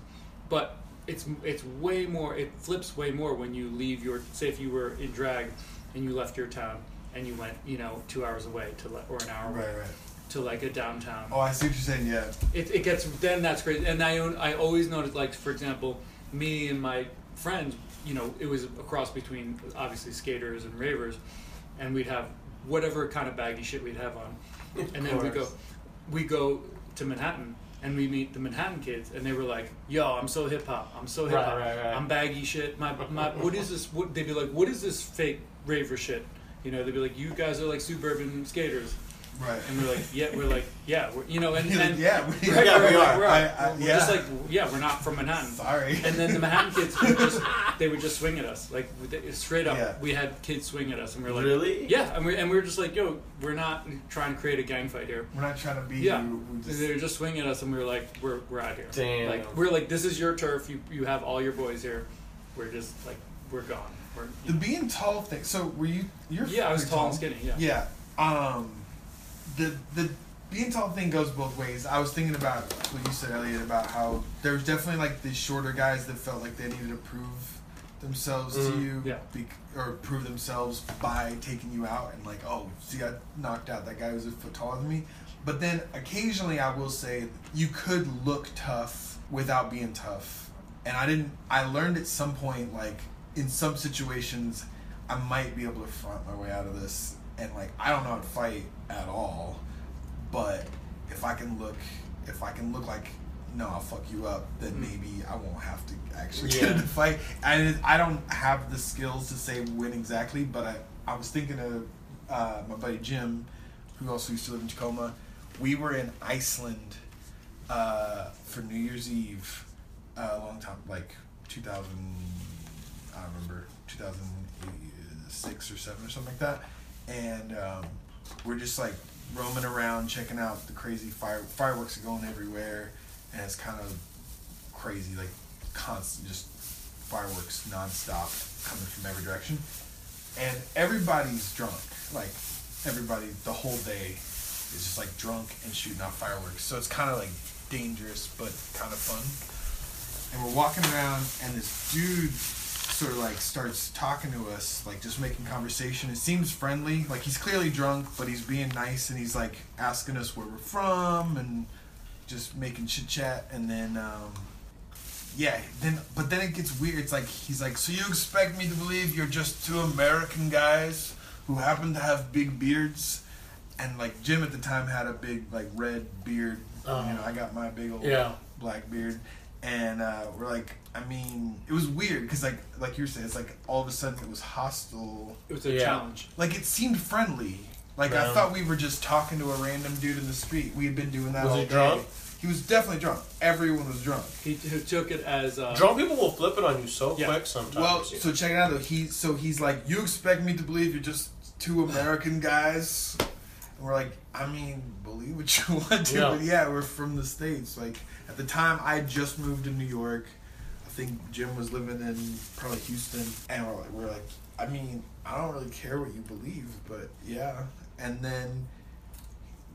but. It's, it's way more it flips way more when you leave your say if you were in drag and you left your town and you went you know two hours away to le- or an hour away right, right. to like a downtown Oh, I see what you're saying. Yeah. it, it gets then that's great and i own, i always noticed like for example me and my friends you know it was a cross between obviously skaters and ravers and we'd have whatever kind of baggy shit we'd have on and then we go we go to manhattan and we meet the manhattan kids and they were like yo i'm so hip-hop. I'm so hip-hop. Right, right. i'm baggy shit. My, my what is this what they'd be like what is this fake raver shit? You know they'd be like you guys are like suburban skaters Right. and we're like yeah we're like yeah we're, you know and, and yeah, we, Right, Yeah, we're we like, are. We're, I- I- we're yeah. just like, yeah, we're not from Manhattan. Sorry. And then the Manhattan kids would just, they would just swing at us, like they- straight up. Yeah. We had kids swing at us, and we are like, Really? yeah, and we and we were just like, yo, we're not trying to create a gang fight here. We're not trying to be Yeah, you. Just, they were just swinging at us, and we were like, we're we're out here. Damn. Like we're like, this is your turf. You you have all your boys here. We're just like, we're gone. We're, the being tall thing. So were you? You're yeah, I was pretty tall and skinny. Yeah. Yeah. Um, the the being tall thing goes both ways. I was thinking about what you said, Elliot, about how there was definitely like the shorter guys that felt like they needed to prove themselves to Mhm. you, Yeah. bec- or prove themselves by taking you out, and like, oh, see, I knocked out that guy who's a foot taller than me. But then occasionally, I will say you could look tough without being tough, and I didn't. I learned at some point, like in some situations, I might be able to front my way out of this, and like I don't know how to fight at all, but if I can look, if I can look like no, I'll fuck you up, then Mm. maybe I won't have to actually Yeah. get in the fight. And I don't have the skills to say when exactly, but I, I was thinking of uh, my buddy Jim, who also used to live in Tacoma. We were in Iceland uh, for New Year's Eve uh, a long time, like 2000, I remember, 2006 or 7 or something like that. And um, we're just like roaming around, checking out the crazy fire fireworks are going everywhere, and it's kind of crazy, like constant, just fireworks nonstop coming from every direction. And everybody's drunk, like everybody, the whole day is just like drunk and shooting off fireworks. So it's kind of like dangerous, but kind of fun. And we're walking around, and this dude sort of like starts talking to us, like just making conversation. It seems friendly, like he's clearly drunk, but he's being nice, and he's like asking us where we're from, and just making chit chat. And then, um, yeah, then but then it gets weird. It's like he's like, so you expect me to believe you're just two American guys who happen to have big beards? And like Jim at the time had a big like red beard. Oh. You know, I got my big old Yeah. black beard, and uh, we're like, I mean, it was weird because like like you were saying, it's like all of a sudden it was hostile. It was a Yeah. challenge. Like it seemed friendly. Like I thought we were just talking to a random dude in the street. We had been doing that Was all he day. drunk? He was definitely drunk. Everyone was drunk. He, he took it as uh, Drunk people will flip it on you so Yeah. quick sometimes. Well, so check it out though. He so he's like, you expect me to believe you're just two American guys? And we're like, I mean, believe what you want to, Yeah. but yeah, we're from the states. Like at the time, I had just moved to New York. I think Jim was living in probably Houston, and we're like, we're like, I mean, I don't really care what you believe, but yeah. And then,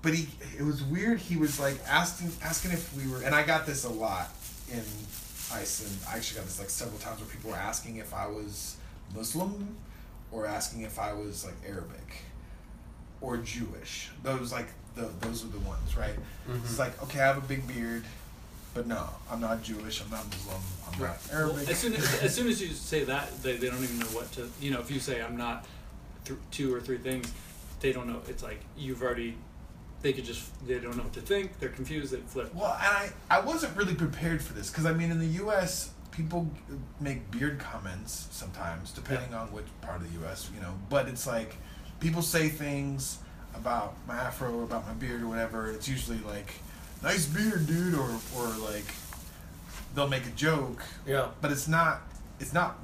but he, it was weird. He was like asking, asking if we were, and I got this a lot in Iceland. I actually got this like several times where people were asking if I was Muslim or asking if I was like Arabic or Jewish. Those like the those are the ones, right? Mhm. It's like okay, I have a big beard, but no, I'm not Jewish. I'm not Muslim. I'm Right. not Arabic. Well, as soon as, as soon as you say that, they, they don't even know what to. You know, if you say I'm not th- two or three things, they don't know. It's like you've already. They could just. They don't know what to think. They're confused. They flip. Well, and I, I wasn't really prepared for this because I mean, in the U.S., people make beard comments sometimes, depending on which part of the U.S. you know. But it's like people say things about my afro or about my beard or whatever. It's usually like, "Nice beard, dude," or or like they'll make a joke, Yeah. but it's not. It's not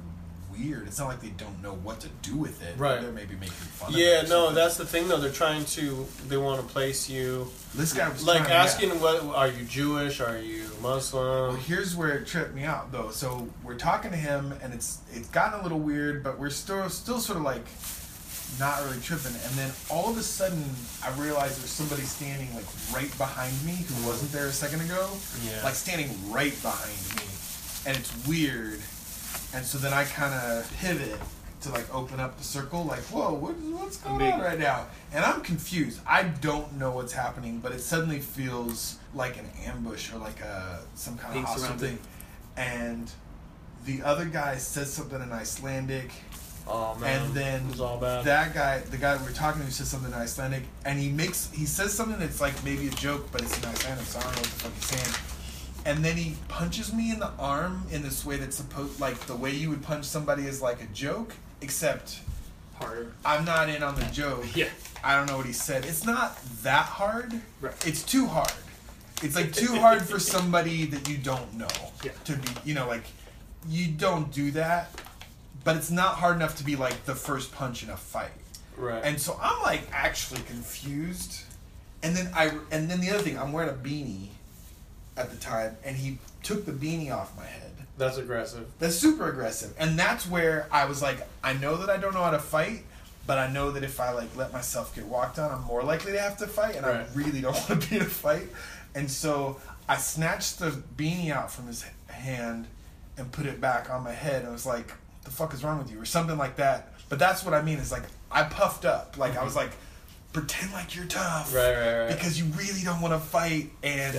weird. It's not like they don't know what to do with it. Right. They're maybe making fun. of Yeah, no, something. that's the thing though. They're trying to. They want to place you this guy was like trying- yeah. asking, "What are you Jewish? Are you Muslim?" Well, here's where it tripped me out though. So we're talking to him, and it's it's gotten a little weird, but we're still still sort of like not really tripping. And then all of a sudden, I realized there's somebody standing like right behind me who wasn't there a second ago, Yeah. like standing right behind me, and it's weird. And so then I kind of pivot to like open up the circle, like, whoa, what, what's going on right now? And I'm confused. I don't know what's happening, but it suddenly feels like an ambush or like a some kind Being of hostile thing. And the other guy says something in Icelandic, Oh man, and then it was all bad. that guy, the guy we we're talking to, says something in Icelandic, and he makes he says something that's like maybe a joke, but it's in Icelandic, so I don't know what the fuck he's saying. And then he punches me in the arm in this way that's supposed like the way you would punch somebody is like a joke, except Harder. I'm not in on the joke. Yeah. I don't know what he said. It's not that hard. Right. It's too hard. It's like too hard for somebody that you don't know Yeah. to be. You know, like you don't do that, but it's not hard enough to be like the first punch in a fight. right. And so I'm like actually confused. And then I and then the other thing, I'm wearing a beanie at the time, and he took the beanie off my head. That's aggressive. That's super aggressive. And that's where I was like, I know that I don't know how to fight, but I know that if I like let myself get walked on, I'm more likely to have to fight, and Right. I really don't want to be in a fight. And so I snatched the beanie out from his hand and put it back on my head. And I was like, "The fuck is wrong with you?" or something like that. But that's what I mean. Is like I puffed up. Like I was mm-hmm. like, pretend like you're tough, Right, right, right. because you really don't want to fight, and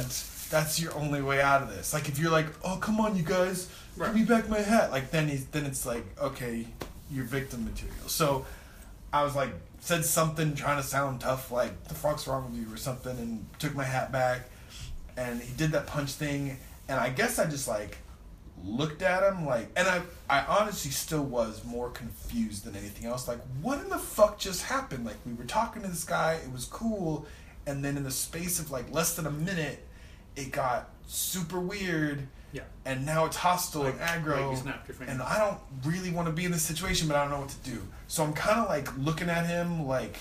that's your only way out of this. Like if you're like, "Oh, come on, you guys, Right. give me back my hat," like then he's then it's like, okay, you're victim material. So I was like, said something trying to sound tough, like the fuck's wrong with you or something, and took my hat back, and he did that punch thing, and I guess I just like looked at him like and I I honestly still was more confused than anything else. Like what in the fuck just happened? Like we were talking to this guy it was cool and then in the space of like less than a minute it got super weird. Yeah. and now it's hostile Like- and aggro like you snapped your finger. and I don't really want to be in this situation but I don't know what to do. So I'm kind of like looking at him like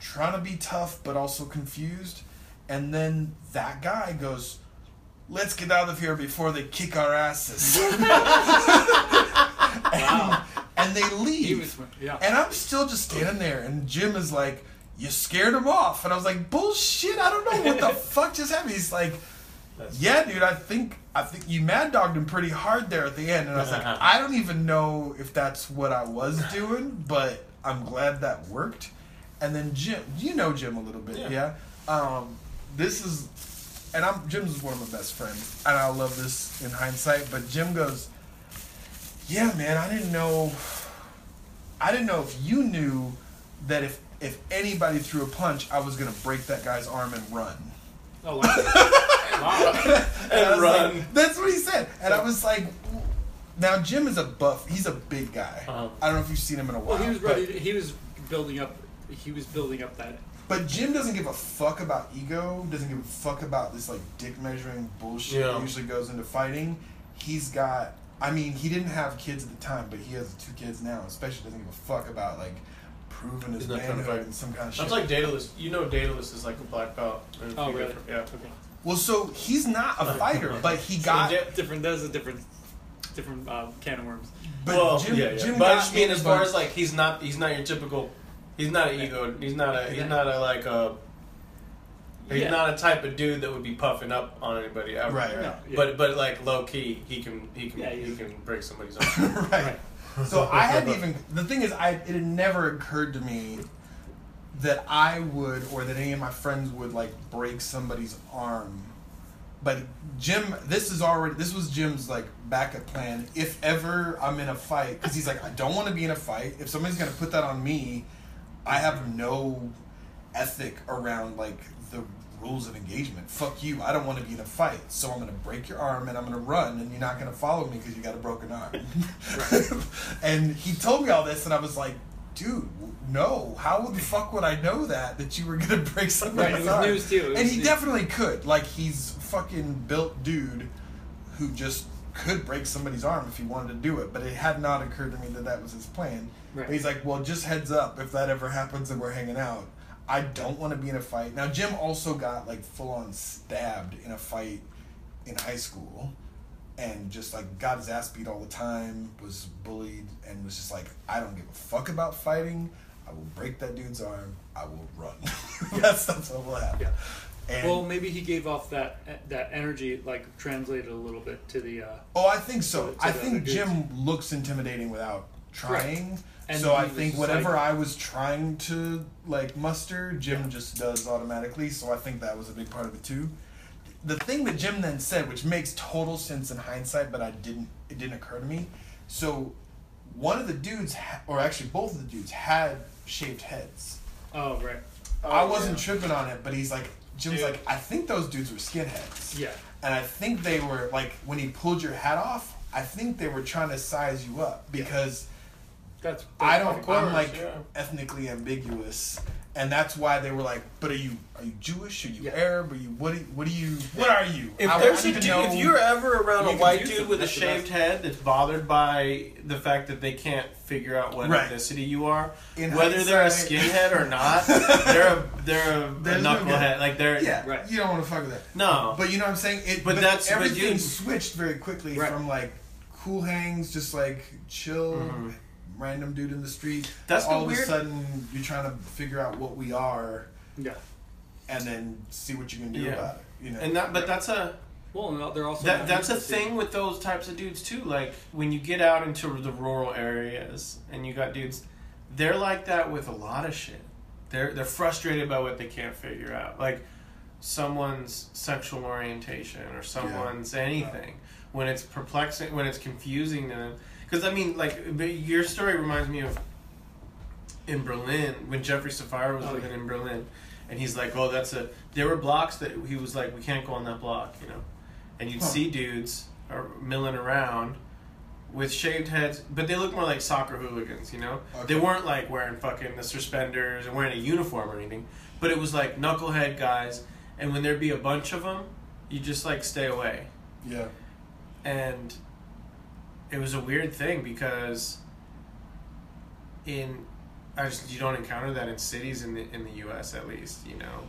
trying to be tough but also confused. And then that guy goes let's get out of here before they kick our asses and, and they leave was. Yeah. and I'm still just standing there, and Jim is like, "You scared him off," and I was like, "Bullshit! I don't know what the fuck just happened." He's like, That's- "Yeah, dude, I think I think you mad dogged him pretty hard there at the end," and I was like, "I don't even know if that's what I was doing, but I'm glad that worked." And then Jim, you know Jim a little bit, Yeah. yeah. Um, this is, and I'm Jim's is one of my best friends, and I love this in hindsight. But Jim goes, "Yeah, man, I didn't know." I didn't know if you knew that if if anybody threw a punch, I was gonna break that guy's arm and run. Oh, wow. wow. And, run. like- that's what he said, and I was like, "Now Jim is a buff. He's a big guy. Uh-huh. I don't know if you've seen him in a while. Well, he was ready. He was building up. He was building up that. But Jim doesn't give a fuck about ego. Doesn't give a fuck about this like dick measuring bullshit Yeah. that usually goes into fighting. He's got. I mean, he didn't have kids at the time, but he has two kids now. Especially doesn't give a fuck about like proving his He's not trying to manhood fight. and some kind of shit. That's like Daedelus. You know, Daedelus is like a black belt. Oh, really? Yeah. Okay. Well, so he's not a fighter, but he So got. di- different. That is a different, different uh, can of worms. But well, Jim, yeah, yeah. Jim but I got just mean as far as like he's not he's not your typical. He's not an ego. He's not a. He's not a like a. He's Yeah. not a type of dude that would be puffing up on anybody ever. Right, right. No, yeah. But but like low key, he can he can Yeah, he can break somebody's arm. right. So I hadn't even. The thing is, I it had never occurred to me that I would, or that any of my friends would like break somebody's arm. But Jim, this is already. This was Jim's like backup plan. If ever I'm in a fight, because he's like, I don't want to be in a fight. If somebody's gonna put that on me, I have no ethic around like the rules of engagement. Fuck you. I don't want to be in a fight, so I'm gonna break your arm and I'm gonna run, and you're not gonna follow me because you got a broken arm. and he told me all this, and I was like, dude, no. How the fuck would I know that that you were gonna break somebody's Right, arm? news, and he definitely could. Like he's fucking built dude who just could break somebody's arm if he wanted to do it. But it had not occurred to me that that was his plan. Right. He's like, well, just heads up if that ever happens and we're hanging out. I don't want to be in a fight. Now, Jim also got like full on stabbed in a fight in high school and just like got his ass beat all the time, was bullied, and was just like, I don't give a fuck about fighting. I will break that dude's arm. I will run. that's, that's what will happen. Yeah. And, Well, maybe he gave off that that energy, like translated a little bit to the. Uh, Oh, I think so. to- to I think. Jim looks intimidating without trying. And so I think whatever like- I was trying to like muster, Jim just does automatically. So I think that was a big part of it too. The thing that Jim then said, which makes total sense in hindsight, but I didn't, it didn't occur to me. So one of the dudes, ha- or actually both of the dudes, had shaved heads. oh right. I wasn't tripping on it, but he's like, Jim's Dude. like, I think those dudes were skinheads. Yeah. And I think they were like when he pulled your hat off. I think they were trying to size you up because That's. I don't. Of course, I'm like yeah. ethnically ambiguous, and that's why they were like, "But are you are you Jewish? Are you Yeah. Arab? Are you what? Are, what are you? What are you?" If I- there's I a dude, know- if you're ever around You a white dude with a shaved best. head that's bothered by the fact that they can't figure out what Right. ethnicity you are, In whether they're a skinhead or not, they're a they're a, a There's no knucklehead. Like they're yeah, Right. You don't want to fuck with that. no. But you know what I'm saying? It, But that's- but everything you- switched very quickly Right. from like cool hangs, just like chill, Mhm. Random dude in the street. That's the all of weird- a sudden you're trying to figure out what we are, Yeah. and then see what you can do Yeah. about it. You know, and that, but that's a Well, and they're also. that, that's a used to thing with those types of dudes too. Like when you get out into the rural areas and you got dudes, they're like that with a lot of shit. They're they're frustrated by what they can't figure out, like someone's sexual orientation or someone's anything. When it's perplexing, when it's confusing to them, because I mean, like your story reminds me of in Berlin when Jeffrey Sapphire was Oh, living yeah. in Berlin, and he's like, "Oh, that's a." There were blocks that he was like, "We can't go on that block," you know, and you'd Huh. see dudes are milling around with shaved heads, but they look more like soccer hooligans, you know. Okay. They weren't like wearing fucking the suspenders and wearing a uniform or anything, but it was like knucklehead guys, and when there'd be a bunch of them, you just like stay away yeah. and it was a weird thing because in I just you don't encounter that in cities in the in the U.S. at least you know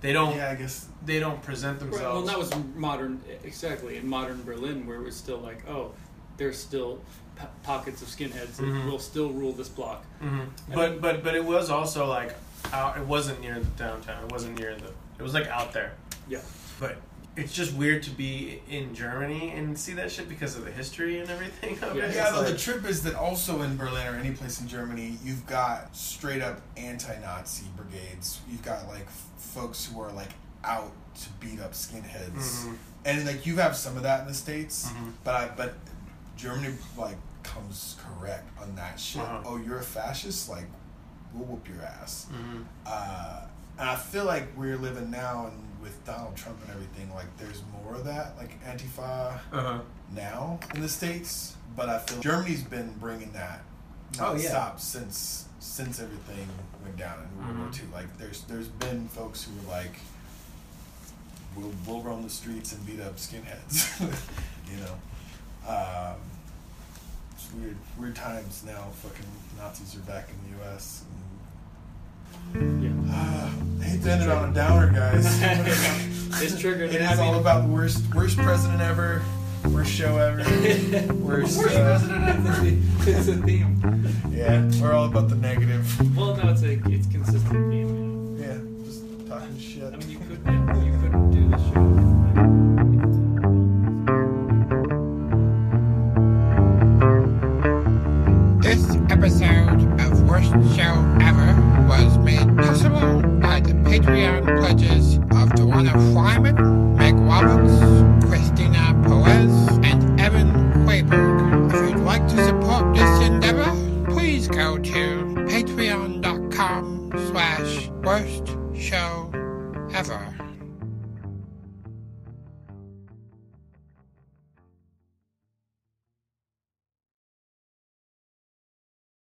they don't Yeah, I guess. they don't present Right, themselves. well, that was modern, exactly in modern Berlin, where it was still like, oh, there's still p- pockets of skinheads that Mhm. will still rule this block. hmm But but but it was also like out. It wasn't near the downtown. It wasn't near the. It was like out there. Yeah. But it's just weird to be in Germany and see that shit because of the history and everything of Yeah. it. Yeah, though the trip is that also in Berlin or any place in Germany, you've got straight up anti-Nazi brigades. You've got like f- folks who are like out to beat up skinheads, Mhm. and like you have some of that in the states, Mhm. but I but Germany like comes correct on that shit. Uh-huh. Oh, you're a fascist? Like, we'll whoop your ass. Mhm. Uh, and I feel like we're living now, and with Donald Trump and everything, like there's more of that, like Antifa Uh-huh. now in the states, but I feel Germany's been bringing that Oh, yeah. stop since since everything went down in World War Mhm. Two. Like there's there's been folks who were like, we'll we'll roam the streets and beat up skinheads, you know. Um, it's weird weird times now. Fucking Nazis are back in the U.S. Yeah. Uh, I hate to end it on a downer, guys. It's triggered. It I all about the worst worst president ever, worst show ever, worst. Worst uh, president ever. It's a theme. Yeah, we're all about the negative. Well, no, it's a it's consistent theme. Yeah, just talking shit. I mean, you could yeah, you could do the show. This episode of Worst Show Ever was made possible by the Patreon pledges of Joanna Fryman, Meg Roberts, Christina Perez, and Evan Quayberg. If you'd like to support this endeavor, please go to patreon.com slash worst show ever.